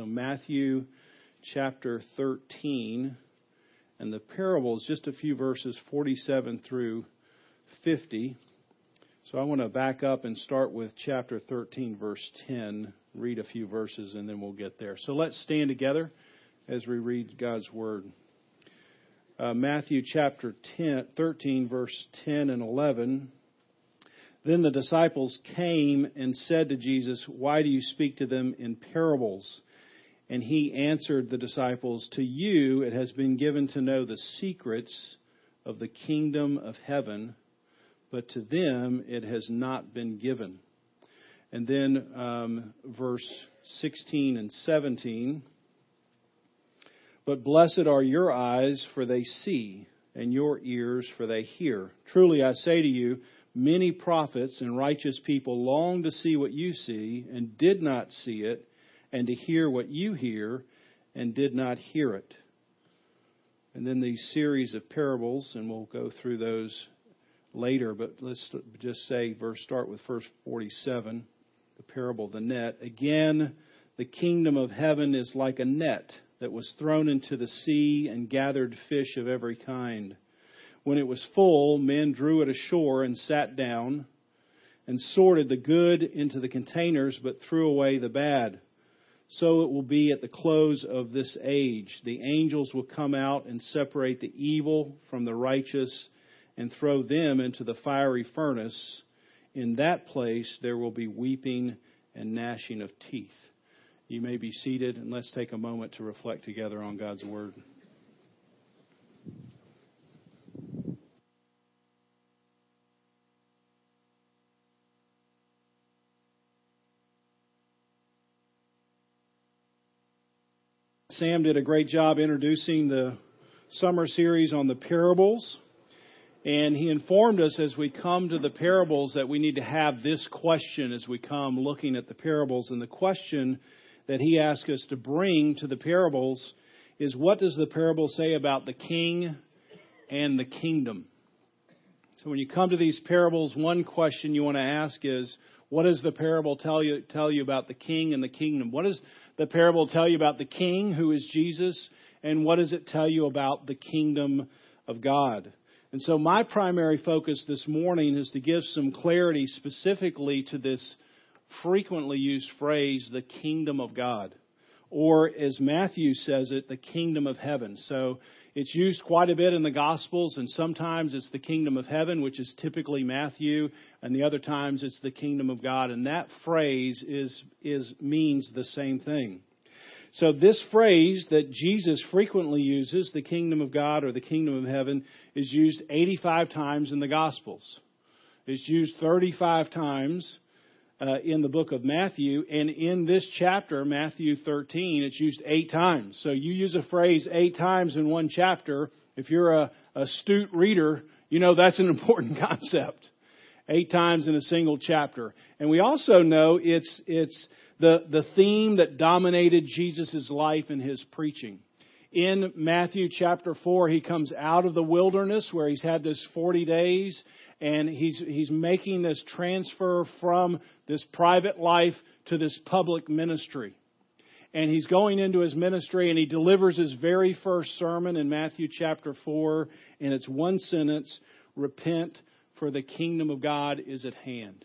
So, Matthew chapter 13, and the parable is just a few verses, 47 through 50. So, I want to back up and start with chapter 13, verse 10, read a few verses, and then we'll get there. So, let's stand together as we read God's Word. Uh, Matthew chapter 10, 13, verse 10 and 11. Then the disciples came and said to Jesus, Why do you speak to them in parables? And he answered the disciples, To you it has been given to know the secrets of the kingdom of heaven, but to them it has not been given. And then um, verse 16 and 17. But blessed are your eyes, for they see, and your ears, for they hear. Truly I say to you, many prophets and righteous people long to see what you see and did not see it, and to hear what you hear and did not hear it. And then these series of parables, and we'll go through those later, but let's just say, verse start with verse 47, the parable of the net. Again, the kingdom of heaven is like a net that was thrown into the sea and gathered fish of every kind. When it was full, men drew it ashore and sat down and sorted the good into the containers, but threw away the bad. So it will be at the close of this age. The angels will come out and separate the evil from the righteous and throw them into the fiery furnace. In that place there will be weeping and gnashing of teeth. You may be seated, and let's take a moment to reflect together on God's Word. Sam did a great job introducing the summer series on the parables. And he informed us as we come to the parables that we need to have this question as we come looking at the parables. And the question that he asked us to bring to the parables is what does the parable say about the king and the kingdom? So when you come to these parables, one question you want to ask is, what does the parable tell you, tell you about the king and the kingdom? What does the parable tell you about the king, who is Jesus? And what does it tell you about the kingdom of God? And so my primary focus this morning is to give some clarity specifically to this frequently used phrase, the kingdom of God. Or as Matthew says it, the kingdom of heaven. So it's used quite a bit in the Gospels, and sometimes it's the kingdom of heaven, which is typically Matthew, and the other times it's the kingdom of God. And that phrase is, is, means the same thing. So this phrase that Jesus frequently uses, the kingdom of God or the kingdom of heaven, is used 85 times in the Gospels. It's used 35 times uh, in the book of Matthew. And in this chapter, Matthew 13, it's used eight times. So you use a phrase eight times in one chapter. If you're a astute reader, you know that's an important concept. Eight times in a single chapter. And we also know it's, it's the, the theme that dominated Jesus' life and his preaching. In Matthew chapter 4, he comes out of the wilderness where he's had this 40 days and he's, he's making this transfer from this private life to this public ministry. And he's going into his ministry and he delivers his very first sermon in Matthew chapter 4, and it's one sentence Repent, for the kingdom of God is at hand.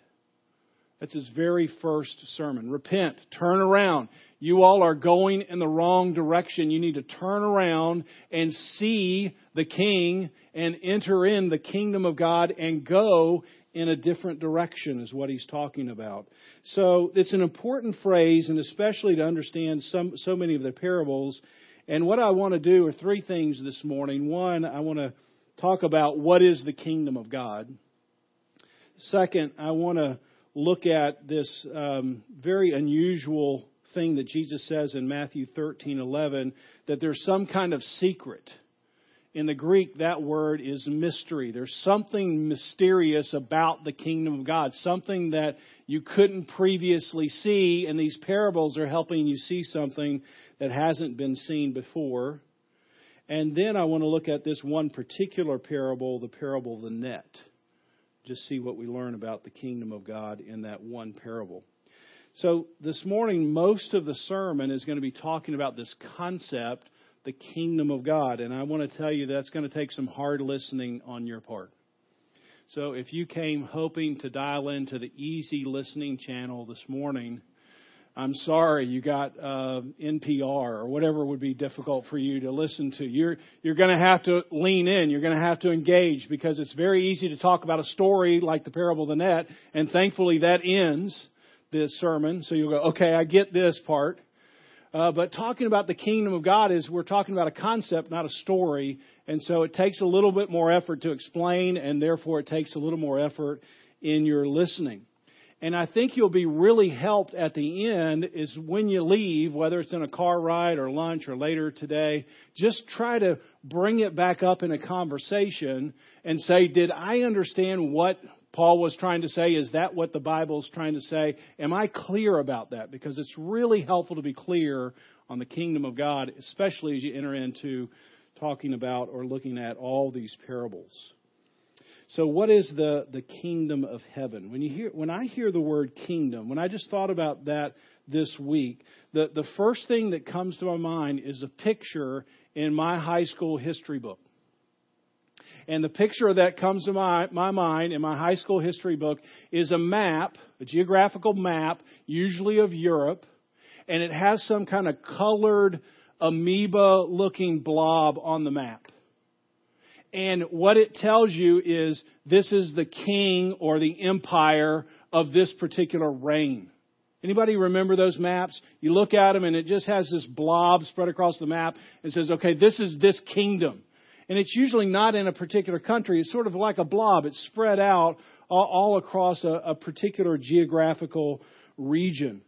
That's his very first sermon. Repent, turn around. You all are going in the wrong direction. You need to turn around and see the king and enter in the kingdom of God and go in a different direction, is what he's talking about. So it's an important phrase, and especially to understand some, so many of the parables. And what I want to do are three things this morning. One, I want to talk about what is the kingdom of God. Second, I want to look at this um, very unusual thing that Jesus says in Matthew 13:11 that there's some kind of secret. In the Greek, that word is mystery. There's something mysterious about the kingdom of God, something that you couldn't previously see, and these parables are helping you see something that hasn't been seen before. And then I want to look at this one particular parable, the parable of the net just see what we learn about the kingdom of God in that one parable. So this morning, most of the sermon is going to be talking about this concept, the kingdom of God. And I want to tell you that's going to take some hard listening on your part. So if you came hoping to dial into the easy listening channel this morning, I'm sorry you got uh, NPR or whatever would be difficult for you to listen to. You're you're going to have to lean in. You're going to have to engage because it's very easy to talk about a story like the parable of the net, and thankfully that ends this sermon. So you'll go, okay, I get this part. Uh, but talking about the kingdom of God is we're talking about a concept, not a story. And so it takes a little bit more effort to explain, and therefore it takes a little more effort in your listening. And I think you'll be really helped at the end is when you leave, whether it's in a car ride or lunch or later today, just try to bring it back up in a conversation and say, did I understand what Paul was trying to say? Is that what the Bible is trying to say? Am I clear about that? Because it's really helpful to be clear on the kingdom of God, especially as you enter into talking about or looking at all these parables. So, what is the, the kingdom of heaven? When you hear when I hear the word kingdom, when I just thought about that this week, the, the first thing that comes to my mind is a picture in my high school history book. And the picture that comes to my, my mind in my high school history book is a map, a geographical map, usually of Europe, and it has some kind of colored amoeba looking blob on the map. And what it tells you is this is the king or the empire of this particular reign. Anybody remember those maps? You look at them and it just has this blob spread across the map and says, okay, this is this kingdom. And it's usually not in a particular country. It's sort of like a blob. It's spread out all, across a, a particular geographical region.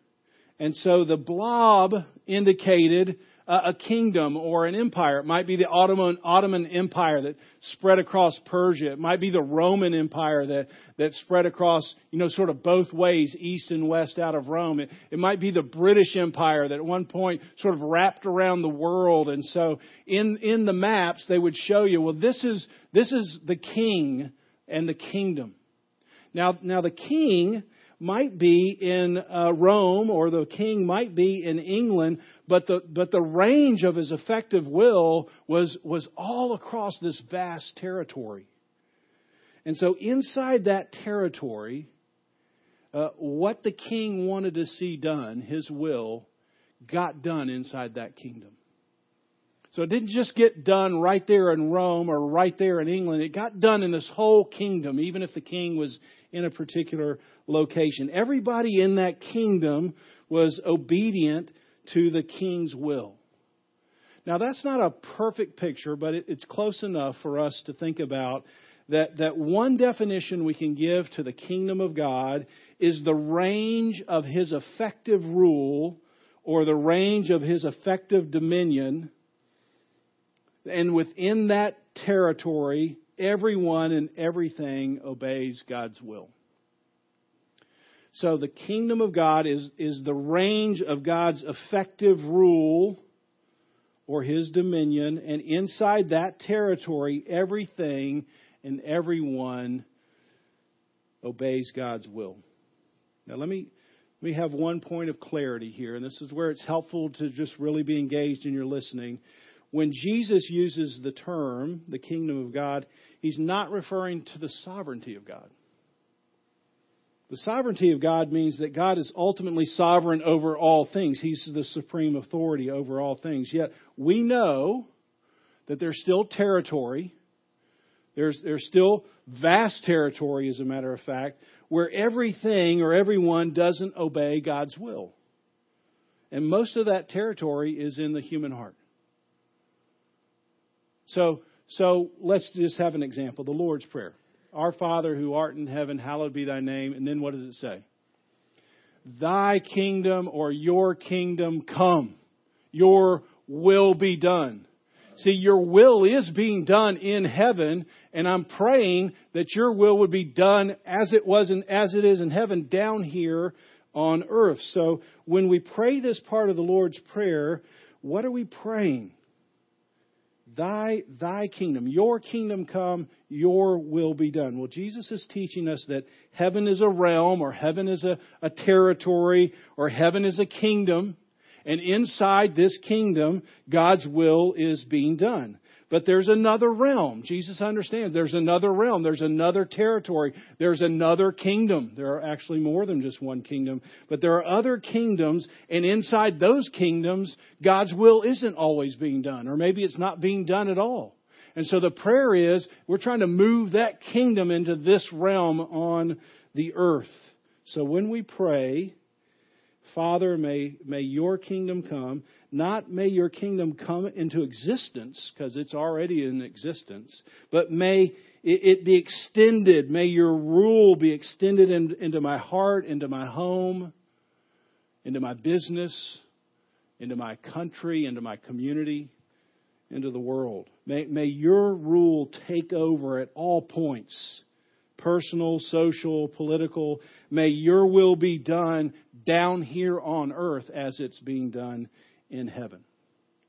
And so the blob indicated a kingdom or an empire. It might be the Ottoman, Ottoman Empire that spread across Persia. It might be the Roman Empire that, that spread across, you know, sort of both ways, east and west out of Rome. It, it might be the British Empire that at one point sort of wrapped around the world. And so in, in the maps, they would show you, well, this is, this is the king and the kingdom. Now, now the king might be in uh, Rome or the king might be in England, but the, but the range of his effective will was, was all across this vast territory. And so inside that territory, uh, what the king wanted to see done, his will, got done inside that kingdom. So it didn't just get done right there in Rome or right there in England. It got done in this whole kingdom, even if the king was in a particular location. Everybody in that kingdom was obedient to the king's will. Now, that's not a perfect picture, but it, it's close enough for us to think about that, that one definition we can give to the kingdom of God is the range of his effective rule or the range of his effective dominion. And within that territory, everyone and everything obeys God's will. So the kingdom of God is, is the range of God's effective rule or his dominion, and inside that territory, everything and everyone obeys God's will. Now let me let me have one point of clarity here, and this is where it's helpful to just really be engaged in your listening. When Jesus uses the term, the kingdom of God, he's not referring to the sovereignty of God. The sovereignty of God means that God is ultimately sovereign over all things. He's the supreme authority over all things. Yet we know that there's still territory. There's, there's still vast territory, as a matter of fact, where everything or everyone doesn't obey God's will. And most of that territory is in the human heart. So, so let's just have an example the Lord's Prayer. Our Father who art in heaven, hallowed be thy name. And then what does it say? Thy kingdom or your kingdom come. Your will be done. See, your will is being done in heaven, and I'm praying that your will would be done as it was and as it is in heaven down here on earth. So when we pray this part of the Lord's Prayer, what are we praying? Thy, thy kingdom, your kingdom come, your will be done. Well, Jesus is teaching us that heaven is a realm, or heaven is a, a territory, or heaven is a kingdom. And inside this kingdom, God's will is being done. But there's another realm. Jesus understands there's another realm. There's another territory. There's another kingdom. There are actually more than just one kingdom. But there are other kingdoms, and inside those kingdoms, God's will isn't always being done. Or maybe it's not being done at all. And so the prayer is we're trying to move that kingdom into this realm on the earth. So when we pray, Father, may, may your kingdom come. Not may your kingdom come into existence, because it's already in existence, but may it, be extended. May your rule be extended in, into my heart, into my home, into my business, into my country, into my community, into the world. May, may your rule take over at all points personal, social, political. May your will be done down here on earth as it's being done in heaven.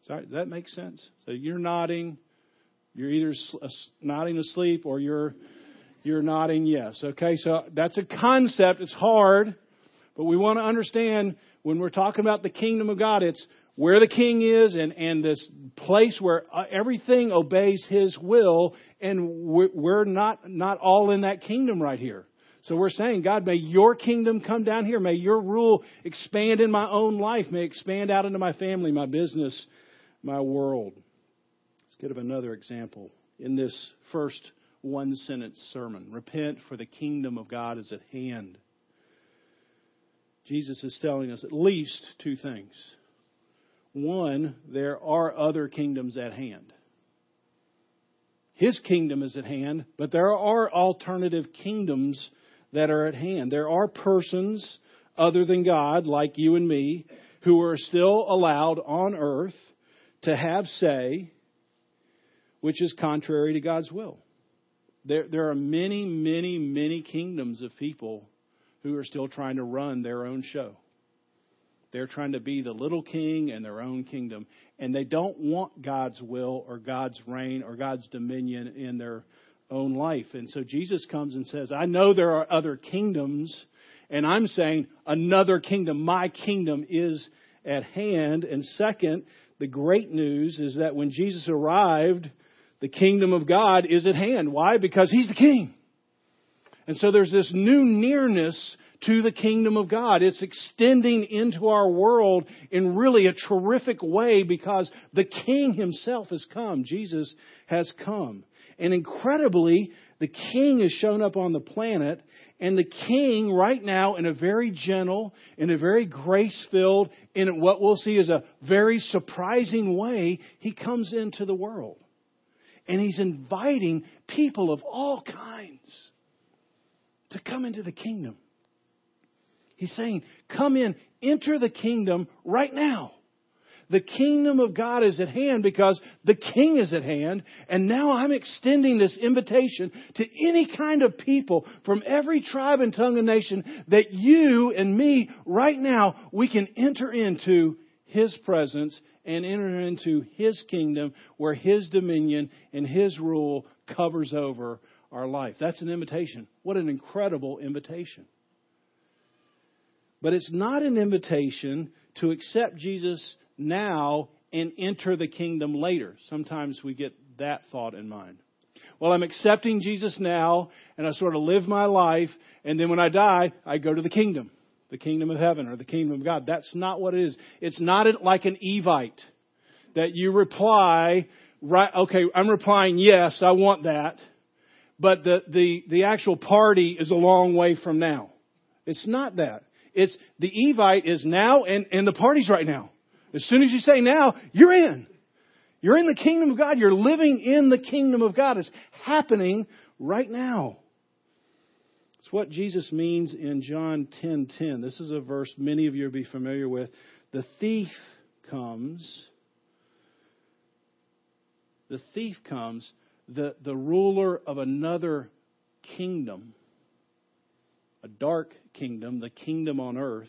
Sorry, that make sense? So you're nodding. You're either nodding asleep or you're you're nodding yes. Okay, so that's a concept. It's hard, but we want to understand when we're talking about the kingdom of God, it's where the king is and, and this place where uh, everything obeys his will, and we're not, not all in that kingdom right here. So we're saying, God, may your kingdom come down here. May your rule expand in my own life. May expand out into my family, my business, my world. Let's give another example in this first one sentence sermon. Repent, for the kingdom of God is at hand. Jesus is telling us at least two things. One, there are other kingdoms at hand. His kingdom is at hand, but there are alternative kingdoms that are at hand. There are persons other than God, like you and me, who are still allowed on earth to have say, which is contrary to God's will. There, there are many, many, many kingdoms of people who are still trying to run their own show. They're trying to be the little king in their own kingdom. And they don't want God's will or God's reign or God's dominion in their own life. And so Jesus comes and says, I know there are other kingdoms, and I'm saying another kingdom, my kingdom is at hand. And second, the great news is that when Jesus arrived, the kingdom of God is at hand. Why? Because he's the king. And so there's this new nearness to the kingdom of God. It's extending into our world in really a terrific way because the king himself has come. Jesus has come. And incredibly, the king has shown up on the planet and the king right now in a very gentle, in a very grace filled, in what we'll see is a very surprising way, he comes into the world. And he's inviting people of all kinds to come into the kingdom. He's saying, come in, enter the kingdom right now. The kingdom of God is at hand because the king is at hand. And now I'm extending this invitation to any kind of people from every tribe and tongue and nation that you and me right now, we can enter into his presence and enter into his kingdom where his dominion and his rule covers over our life. That's an invitation. What an incredible invitation. But it's not an invitation to accept Jesus now and enter the kingdom later. Sometimes we get that thought in mind. Well, I'm accepting Jesus now, and I sort of live my life, and then when I die, I go to the kingdom, the kingdom of heaven or the kingdom of God. That's not what it is. It's not like an Evite that you reply, right, okay, I'm replying yes, I want that, but the, the, the actual party is a long way from now. It's not that. It's the Evite is now and, and the party's right now. As soon as you say now, you're in. You're in the kingdom of God. You're living in the kingdom of God. It's happening right now. It's what Jesus means in John 10:10. 10, 10. This is a verse many of you will be familiar with. The thief comes. The thief comes, the, the ruler of another kingdom dark kingdom, the kingdom on earth.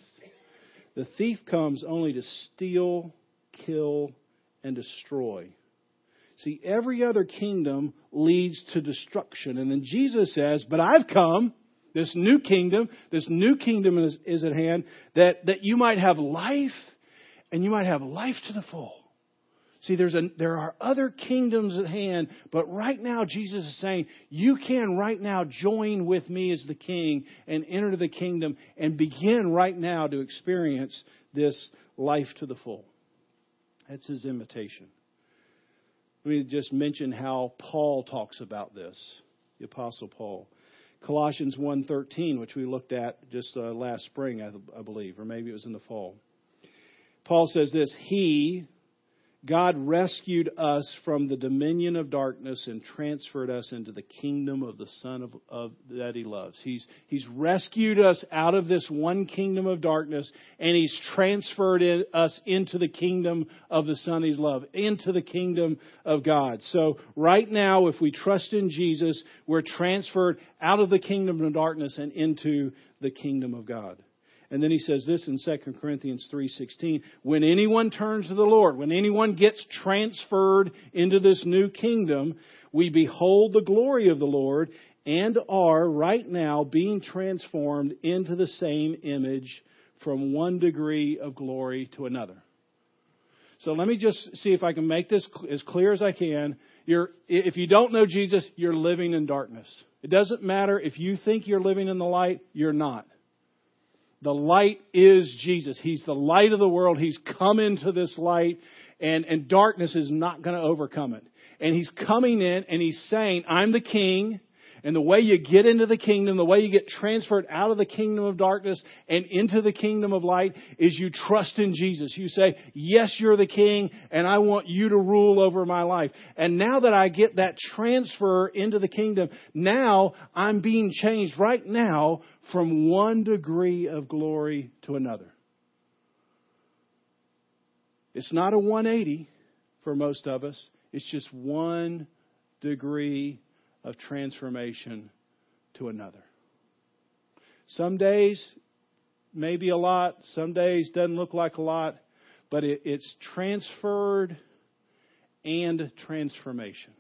The thief comes only to steal, kill, and destroy. See, every other kingdom leads to destruction. And then Jesus says, But I've come, this new kingdom, this new kingdom is, is at hand, that, that you might have life and you might have life to the full. See, there's a, there are other kingdoms at hand, but right now Jesus is saying, you can right now join with me as the king and enter the kingdom and begin right now to experience this life to the full. That's his invitation. Let me just mention how Paul talks about this, the apostle Paul. Colossians 1:13, which we looked at just uh, last spring, I, I believe, or maybe it was in the fall. Paul says this, he God rescued us from the dominion of darkness and transferred us into the kingdom of the Son of, of, that He loves. He's, he's rescued us out of this one kingdom of darkness and He's transferred in, us into the kingdom of the Son He's loved, into the kingdom of God. So right now, if we trust in Jesus, we're transferred out of the kingdom of darkness and into the kingdom of God. And then he says this in 2 Corinthians 3:16, when anyone turns to the Lord, when anyone gets transferred into this new kingdom, we behold the glory of the Lord and are right now being transformed into the same image from one degree of glory to another. So let me just see if I can make this as clear as I can. You're, if you don't know Jesus, you're living in darkness. It doesn't matter if you think you're living in the light, you're not. The light is Jesus. He's the light of the world. He's come into this light, and, and darkness is not going to overcome it. And He's coming in and He's saying, I'm the King. And the way you get into the kingdom, the way you get transferred out of the kingdom of darkness and into the kingdom of light is you trust in Jesus. You say, yes, you're the king and I want you to rule over my life. And now that I get that transfer into the kingdom, now I'm being changed right now from one degree of glory to another. It's not a 180 for most of us. It's just one degree of transformation to another. Some days, maybe a lot. Some days, doesn't look like a lot. But it, it's transferred and transformation.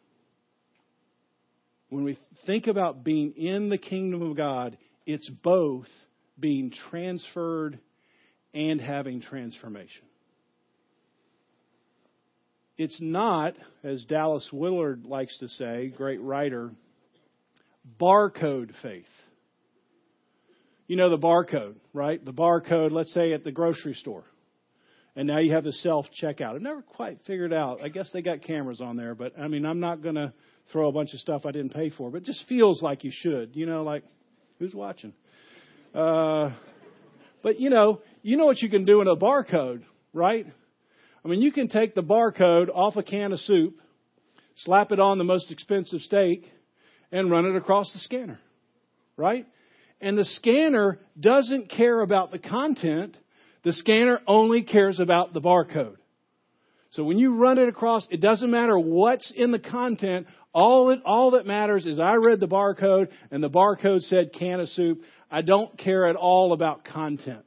When we think about being in the kingdom of God, it's both being transferred and having transformation. It's not, as Dallas Willard likes to say, great writer, barcode faith. You know the barcode, right? The barcode, let's say at the grocery store. And now you have the self checkout. I've never quite figured out. I guess they got cameras on there, but I mean, I'm not going to throw a bunch of stuff I didn't pay for, but it just feels like you should. You know, like, who's watching? Uh, but you know, you know what you can do in a barcode, right? I mean, you can take the barcode off a can of soup, slap it on the most expensive steak, and run it across the scanner, right? And the scanner doesn't care about the content. The scanner only cares about the barcode. So when you run it across, it doesn't matter what's in the content. All it, all that matters is I read the barcode and the barcode said can of soup. I don't care at all about content.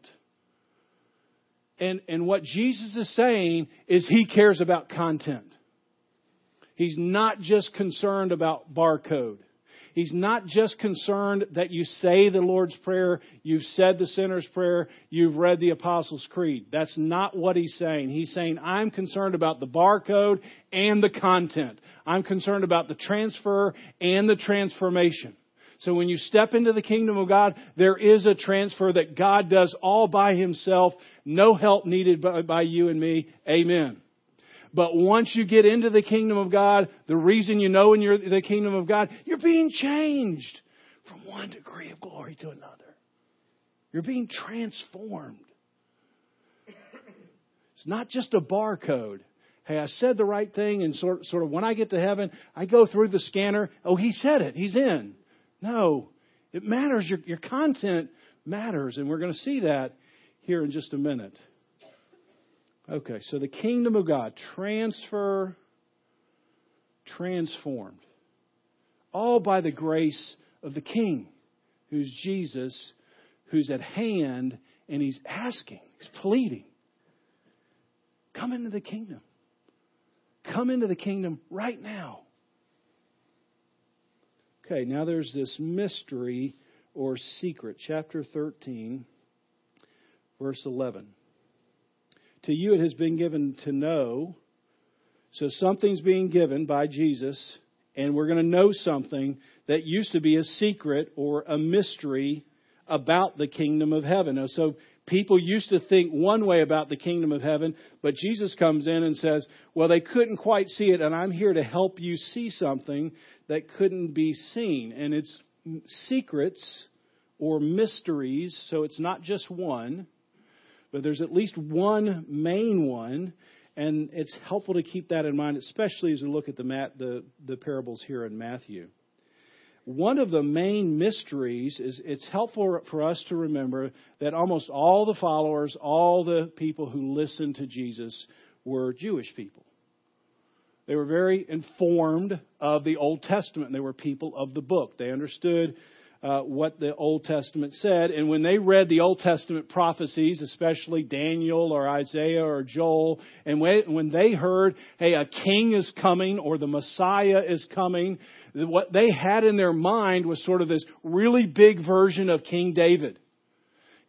And, and what Jesus is saying is he cares about content. He's not just concerned about barcode. He's not just concerned that you say the Lord's Prayer, you've said the sinner's prayer, you've read the Apostles' Creed. That's not what he's saying. He's saying, I'm concerned about the barcode and the content. I'm concerned about the transfer and the transformation. So when you step into the kingdom of God, there is a transfer that God does all by himself. No help needed by, by you and me. Amen. But once you get into the kingdom of God, the reason you know in your, the kingdom of God, you're being changed from one degree of glory to another. You're being transformed. It's not just a barcode. Hey, I said the right thing, and sort, sort of when I get to heaven, I go through the scanner. Oh, he said it. He's in. No, it matters. Your, your content matters, and we're going to see that here in just a minute. Okay, so the kingdom of God, transfer, transformed. All by the grace of the King, who's Jesus, who's at hand, and he's asking, he's pleading, come into the kingdom. come into the kingdom right now. Okay, now there's this mystery or secret. Chapter 13, verse 11. To you it has been given to know. So something's being given by Jesus, and we're going to know something that used to be a secret or a mystery about the kingdom of heaven. So people used to think one way about the kingdom of heaven, but Jesus comes in and says, well, they couldn't quite see it, and I'm here to help you see something that couldn't be seen. And it's secrets or mysteries, so it's not just one, but there's at least one main one, and it's helpful to keep that in mind, especially as we look at the, mat, the, the parables here in Matthew one of the main mysteries is it's helpful for us to remember that almost all the followers, all the people who listened to Jesus were Jewish people. They were very informed of the Old Testament. They were people of the book. They understood uh, what the Old Testament said. And when they read the Old Testament prophecies, especially Daniel or Isaiah or Joel, and when they heard, hey, a king is coming or the Messiah is coming, what they had in their mind was sort of this really big version of King David.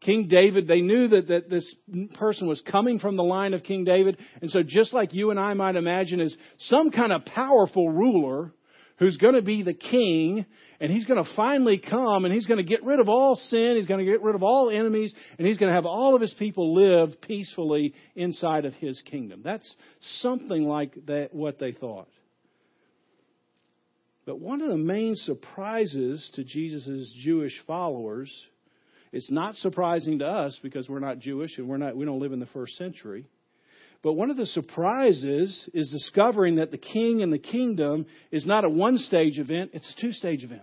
King David, they knew that, that this person was coming from the line of King David. And so just like you and I might imagine is some kind of powerful ruler who's going to be the king and he's going to finally come and he's going to get rid of all sin. He's going to get rid of all enemies and he's going to have all of his people live peacefully inside of his kingdom. That's something like that, what they thought. But one of the main surprises to Jesus' Jewish followers, it's not surprising to us because we're not Jewish and we're not, we don't live in the first century. But one of the surprises is discovering that the king and the kingdom is not a one stage event, it's a two stage event.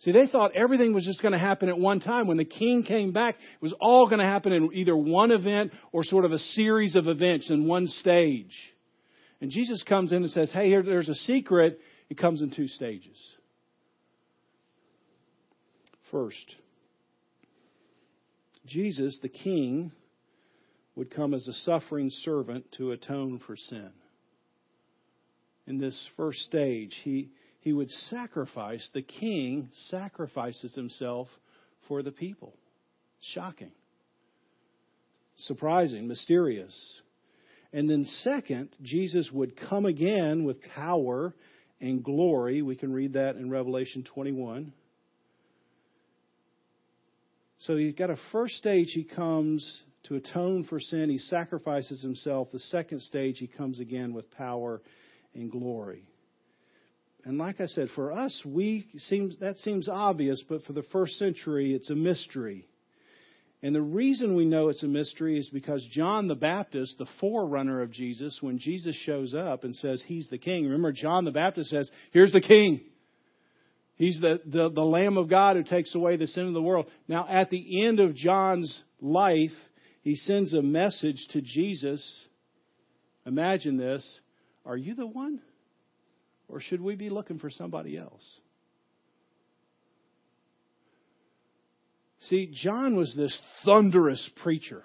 See, they thought everything was just going to happen at one time. When the king came back, it was all going to happen in either one event or sort of a series of events in one stage. And Jesus comes in and says, Hey, here, there's a secret. It comes in two stages. First, Jesus, the king, would come as a suffering servant to atone for sin. In this first stage, he, he would sacrifice, the king sacrifices himself for the people. Shocking. Surprising, mysterious. And then, second, Jesus would come again with power and glory. We can read that in Revelation 21. So you've got a first stage, he comes to atone for sin. He sacrifices himself. The second stage, he comes again with power and glory. And like I said, for us, we seems that seems obvious, but for the first century, it's a mystery. And the reason we know it's a mystery is because John the Baptist, the forerunner of Jesus, when Jesus shows up and says he's the king, remember John the Baptist says, Here's the king. He's the, the, the Lamb of God who takes away the sin of the world. Now, at the end of John's life, he sends a message to Jesus. Imagine this. Are you the one? Or should we be looking for somebody else? See, John was this thunderous preacher.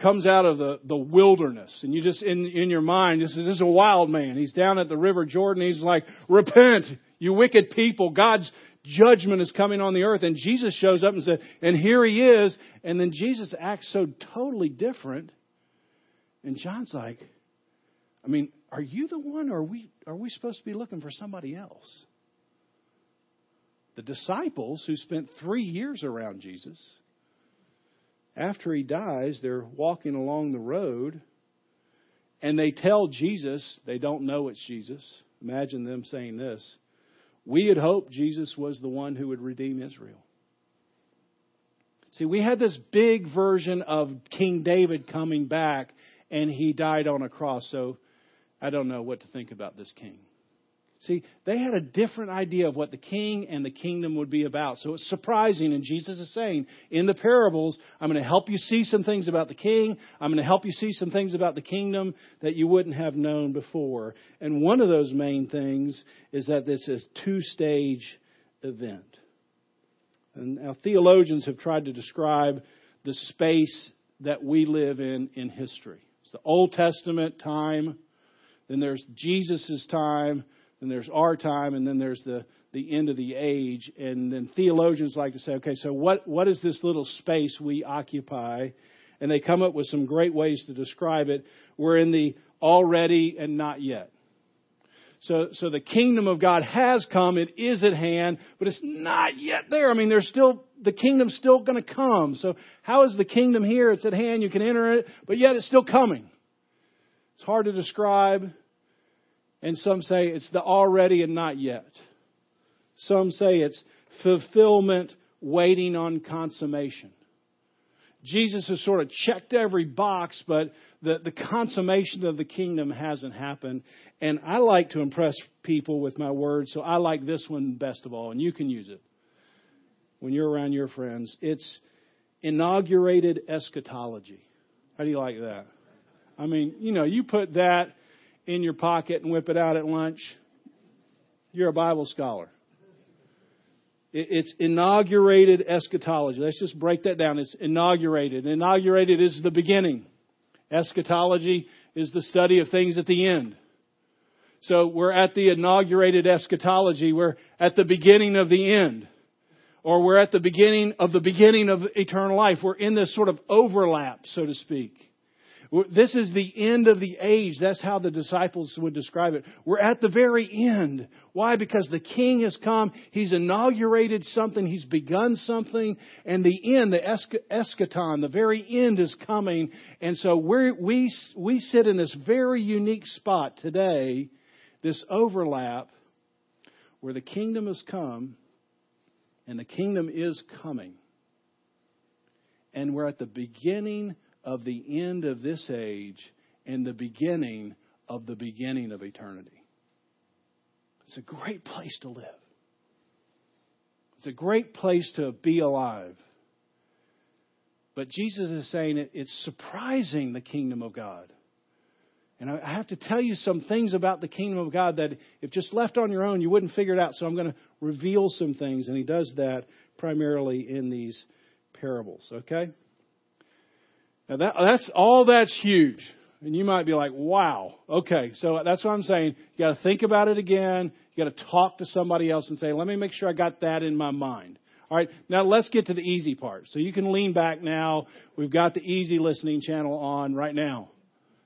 Comes out of the, the wilderness, and you just in in your mind, this is, this is a wild man. He's down at the River Jordan. He's like, "Repent, you wicked people! God's judgment is coming on the earth. And Jesus shows up and says, and here he is. And then Jesus acts so totally different. And John's like, I mean, are you the one or are we, are we supposed to be looking for somebody else? The disciples who spent three years around Jesus, after he dies, they're walking along the road and they tell Jesus, they don't know it's Jesus. Imagine them saying this we had hoped Jesus was the one who would redeem Israel. See, we had this big version of King David coming back, and he died on a cross. So I don't know what to think about this king. See, they had a different idea of what the king and the kingdom would be about. So it's surprising, and Jesus is saying in the parables, I'm going to help you see some things about the king. I'm going to help you see some things about the kingdom that you wouldn't have known before. And one of those main things is that this is two stage event. And now theologians have tried to describe the space that we live in in history. It's the Old Testament time then there's Jesus' time, then there's our time, and then there's the, the end of the age. And then theologians like to say, okay, so what, what is this little space we occupy? And they come up with some great ways to describe it. We're in the already and not yet. So, so the kingdom of God has come. It is at hand, but it's not yet there. I mean, there's still, the kingdom's still going to come. So how is the kingdom here? It's at hand. You can enter it, but yet it's still coming. It's hard to describe. And some say it's the already and not yet. Some say it's fulfillment waiting on consummation. Jesus has sort of checked every box, but the, the consummation of the kingdom hasn't happened. And I like to impress people with my words, so I like this one best of all, and you can use it when you're around your friends. It's inaugurated eschatology. How do you like that? I mean, you know, you put that in your pocket and whip it out at lunch, you're a Bible scholar. It's inaugurated eschatology. Let's just break that down. It's inaugurated. Inaugurated is the beginning. Eschatology is the study of things at the end. So we're at the inaugurated eschatology. We're at the beginning of the end. Or we're at the beginning of the beginning of eternal life. We're in this sort of overlap, so to speak. This is the end of the age. That's how the disciples would describe it. We're at the very end. Why? Because the king has come. He's inaugurated something. He's begun something. And the end, the eschaton, the very end is coming. And so we we, we sit in this very unique spot today, this overlap, where the kingdom has come and the kingdom is coming. And we're at the beginning of the end of this age and the beginning of the beginning of eternity. It's a great place to live. It's a great place to be alive. But Jesus is saying it, it's surprising the kingdom of God. And I have to tell you some things about the kingdom of God that, if just left on your own, you wouldn't figure it out. So I'm going to reveal some things, and he does that primarily in these parables. Okay? Now that, that's all that's huge. And you might be like, wow, okay. So that's what I'm saying. You got to think about it again. You got to talk to somebody else and say, let me make sure I got that in my mind. All right, now let's get to the easy part. So you can lean back now. We've got the easy listening channel on right now.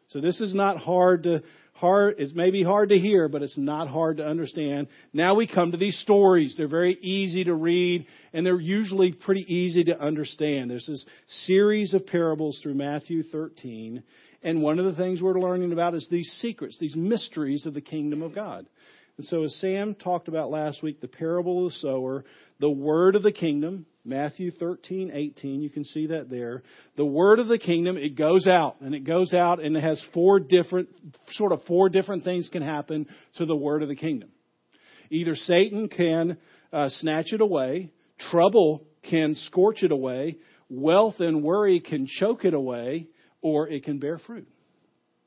So this is not hard to hard it's maybe hard to hear, but it's not hard to understand. Now we come to these stories. They're very easy to read and they're usually pretty easy to understand. There's this series of parables through Matthew 13, and one of the things we're learning about is these secrets, these mysteries of the kingdom of God. And so as Sam talked about last week, the parable of the sower, the word of the kingdom, Matthew 13, 18, you can see that there. The word of the kingdom, it goes out, and it goes out and it has four different, sort of four different things can happen to the word of the kingdom. Either Satan can uh, snatch it away, trouble can scorch it away, wealth and worry can choke it away, or it can bear fruit.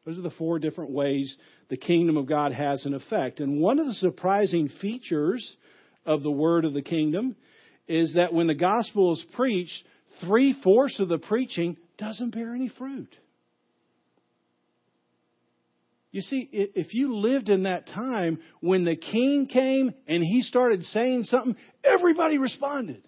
Those are the four different ways the kingdom of God has an effect. And one of the surprising features of the word of the kingdom is that when the gospel is preached, three fourths of the preaching doesn't bear any fruit. You see, if you lived in that time when the king came and he started saying something, everybody responded.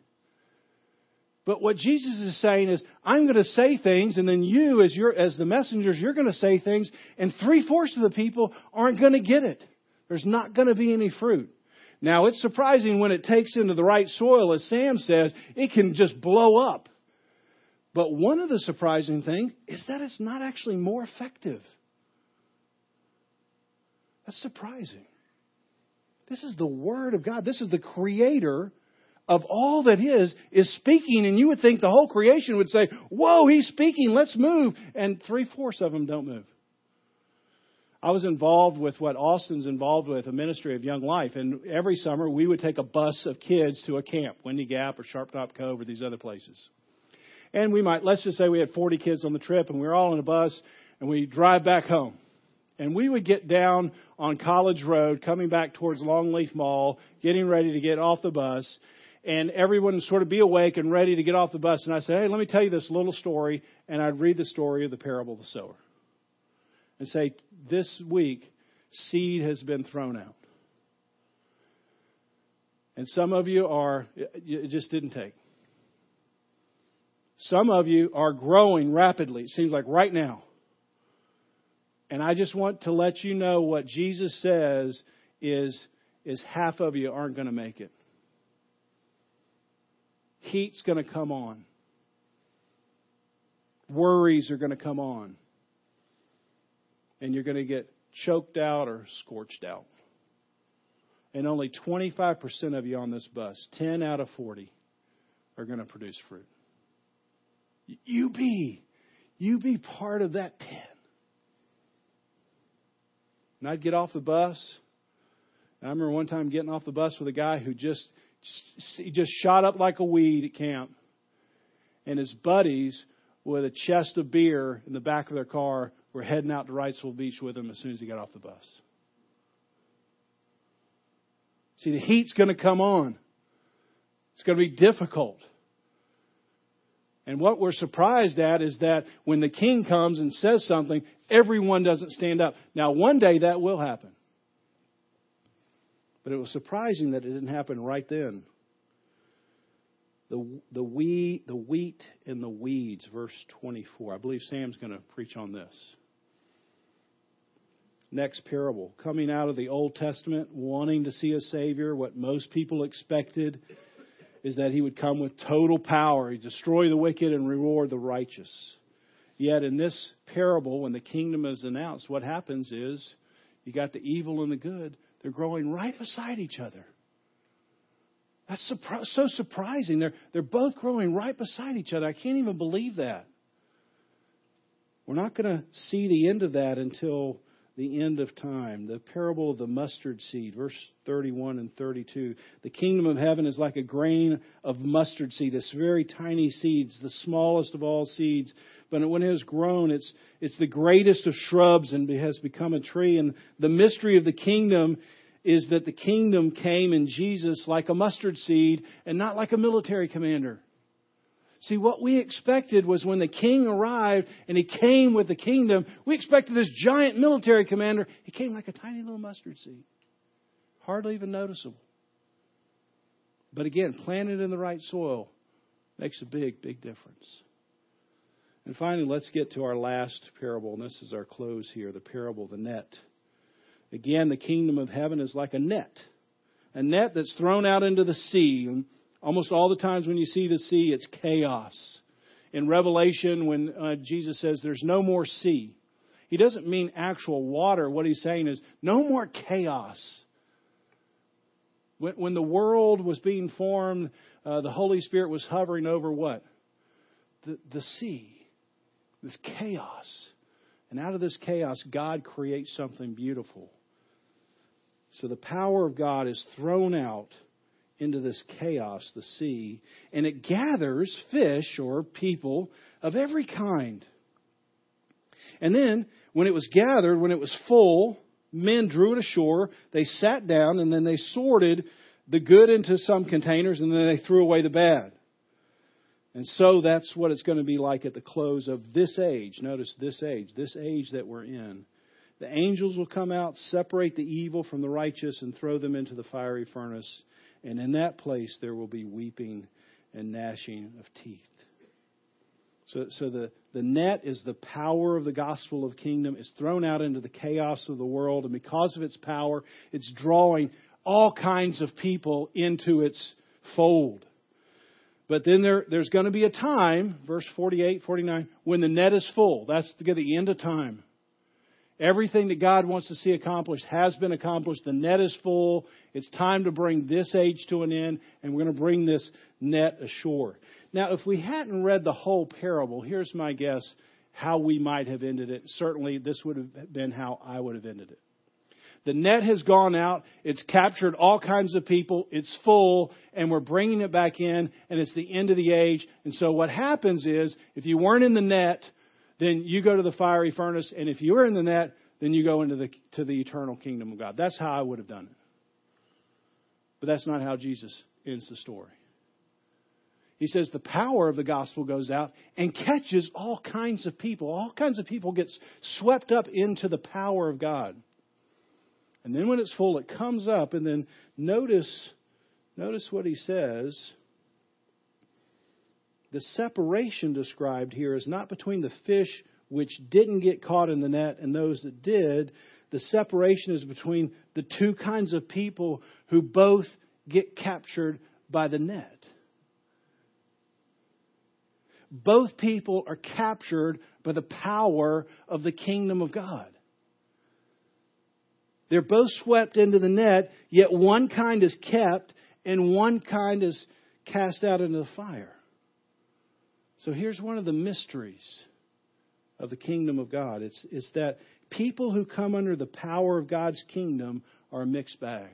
But what Jesus is saying is, I'm going to say things, and then you, as your as the messengers, you're going to say things, and three fourths of the people aren't going to get it. There's not going to be any fruit. Now, it's surprising when it takes into the right soil, as Sam says, it can just blow up. But one of the surprising things is that it's not actually more effective. That's surprising. This is the Word of God. This is the Creator of all that is, is speaking, and you would think the whole creation would say, Whoa, He's speaking, let's move. And three fourths of them don't move. I was involved with what Austin's involved with, a ministry of young life. And every summer we would take a bus of kids to a camp, Windy Gap or Sharp Top Cove or these other places. And we might, let's just say we had 40 kids on the trip and we were all in a bus and we drive back home. And we would get down on College Road, coming back towards Longleaf Mall, getting ready to get off the bus. And everyone would sort of be awake and ready to get off the bus. And I said, hey, let me tell you this little story. And I'd read the story of the parable of the sower and say, This week, seed has been thrown out. And some of you are, it just didn't take. Some of you are growing rapidly. It seems like right now. And I just want to let you know what Jesus says is, is half of you aren't going to make it. Heat's going to come on. Worries are going to come on. And you're going to get choked out or scorched out. And only 25% of you on this bus, 10 out of 40, are going to produce fruit. You be, you be part of that 10. And I'd get off the bus. I remember one time getting off the bus with a guy who just he just shot up like a weed at camp, and his buddies with a chest of beer in the back of their car were heading out to Wrightsville Beach with him as soon as he got off the bus. See, the heat's going to come on. It's going to be difficult. And what we're surprised at is that when the king comes and says something, everyone doesn't stand up. Now, one day that will happen. But it was surprising that it didn't happen right then. The, the, wheat, the wheat and the weeds, verse 24. I believe Sam's going to preach on this. Next parable. Coming out of the Old Testament, wanting to see a Savior, what most people expected is that he would come with total power. He'd destroy the wicked and reward the righteous. Yet in this parable, when the kingdom is announced, what happens is you got the evil and the good. They're growing right beside each other. That's so surprising. They're, they're both growing right beside each other. I can't even believe that. We're not going to see the end of that until the end of time. The parable of the mustard seed, verse 31 and 32. The kingdom of heaven is like a grain of mustard seed, this very tiny seeds, the smallest of all seeds. But when it has grown, it's, it's the greatest of shrubs and has become a tree. And the mystery of the kingdom is that the kingdom came in Jesus like a mustard seed and not like a military commander. See, what we expected was when the king arrived and he came with the kingdom, we expected this giant military commander. He came like a tiny little mustard seed, hardly even noticeable. But again, planted in the right soil makes a big, big difference. And finally, let's get to our last parable, and this is our close here the parable of the net. Again, the kingdom of heaven is like a net, a net that's thrown out into the sea. And Almost all the times when you see the sea, it's chaos. In Revelation, when uh, Jesus says there's no more sea, he doesn't mean actual water. What he's saying is no more chaos. When, when the world was being formed, uh, the Holy Spirit was hovering over what? The, the sea. This chaos. And out of this chaos, God creates something beautiful. So the power of God is thrown out into this chaos, the sea, and it gathers fish or people of every kind. And then, when it was gathered, when it was full, men drew it ashore, they sat down, and then they sorted the good into some containers, and then they threw away the bad. And so that's what it's going to be like at the close of this age. Notice this age, this age that we're in. The angels will come out, separate the evil from the righteous, and throw them into the fiery furnace. And in that place there will be weeping and gnashing of teeth. So, so the, the net is the power of the gospel of kingdom. It's thrown out into the chaos of the world, and because of its power, it's drawing all kinds of people into its fold. But then there, there's going to be a time, verse 48, 49, when the net is full. That's the end of time. Everything that God wants to see accomplished has been accomplished. The net is full. It's time to bring this age to an end, and we're going to bring this net ashore. Now, if we hadn't read the whole parable, here's my guess how we might have ended it. Certainly, this would have been how I would have ended it. The net has gone out. It's captured all kinds of people. It's full, and we're bringing it back in, and it's the end of the age. And so, what happens is, if you weren't in the net, then you go to the fiery furnace, and if you're in the net, then you go into the to the eternal kingdom of God. That's how I would have done it. But that's not how Jesus ends the story. He says the power of the gospel goes out and catches all kinds of people. All kinds of people get swept up into the power of God. And then when it's full, it comes up. And then notice, notice what he says. The separation described here is not between the fish which didn't get caught in the net and those that did. The separation is between the two kinds of people who both get captured by the net. Both people are captured by the power of the kingdom of God. They're both swept into the net, yet one kind is kept and one kind is cast out into the fire. So here's one of the mysteries of the kingdom of God. It's, it's that people who come under the power of God's kingdom are a mixed bag.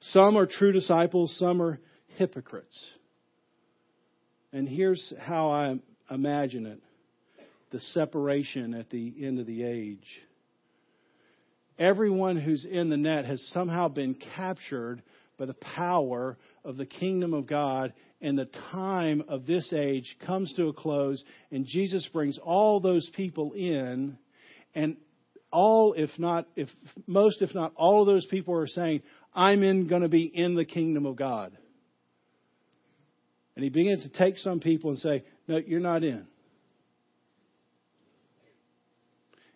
Some are true disciples, some are hypocrites. And here's how I imagine it the separation at the end of the age. Everyone who's in the net has somehow been captured by the power of the kingdom of God, and the time of this age comes to a close, and Jesus brings all those people in, and all, if not, if most, if not all of those people are saying, I'm in, going to be in the kingdom of God. And he begins to take some people and say, No, you're not in.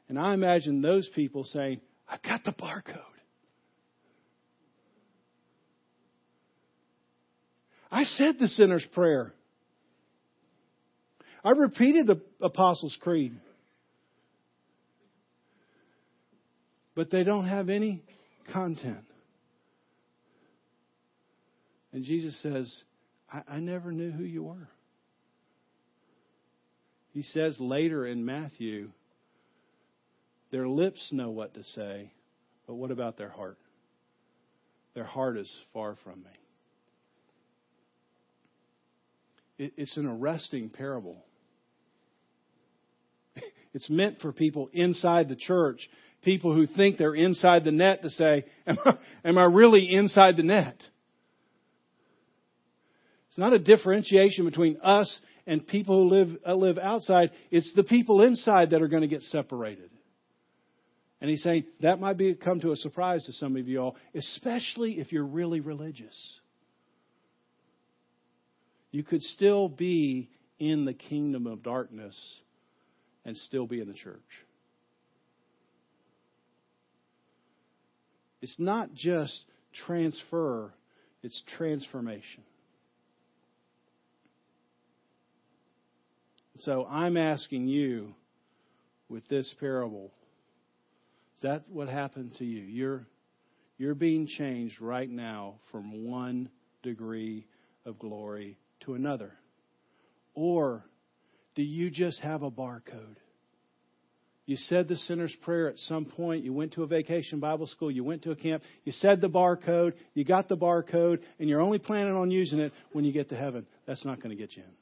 And I imagine those people saying, I got the barcode. I said the sinner's prayer. I repeated the Apostles' Creed. But they don't have any content. And Jesus says, I, I never knew who you were. He says later in Matthew, their lips know what to say, but what about their heart? Their heart is far from me. It, it's an arresting parable. It's meant for people inside the church, people who think they're inside the net to say, Am I, am I really inside the net? It's not a differentiation between us and people who live, uh, live outside. It's the people inside that are going to get separated. And he's saying that might be come to a surprise to some of you all, especially if you're really religious. You could still be in the kingdom of darkness and still be in the church. It's not just transfer, it's transformation. So I'm asking you with this parable, is that what happened to you? You're, you're being changed right now from one degree of glory to another. Or do you just have a barcode? You said the sinner's prayer at some point. You went to a vacation Bible school. You went to a camp. You said the barcode. You got the barcode, and you're only planning on using it when you get to heaven. That's not going to get you in.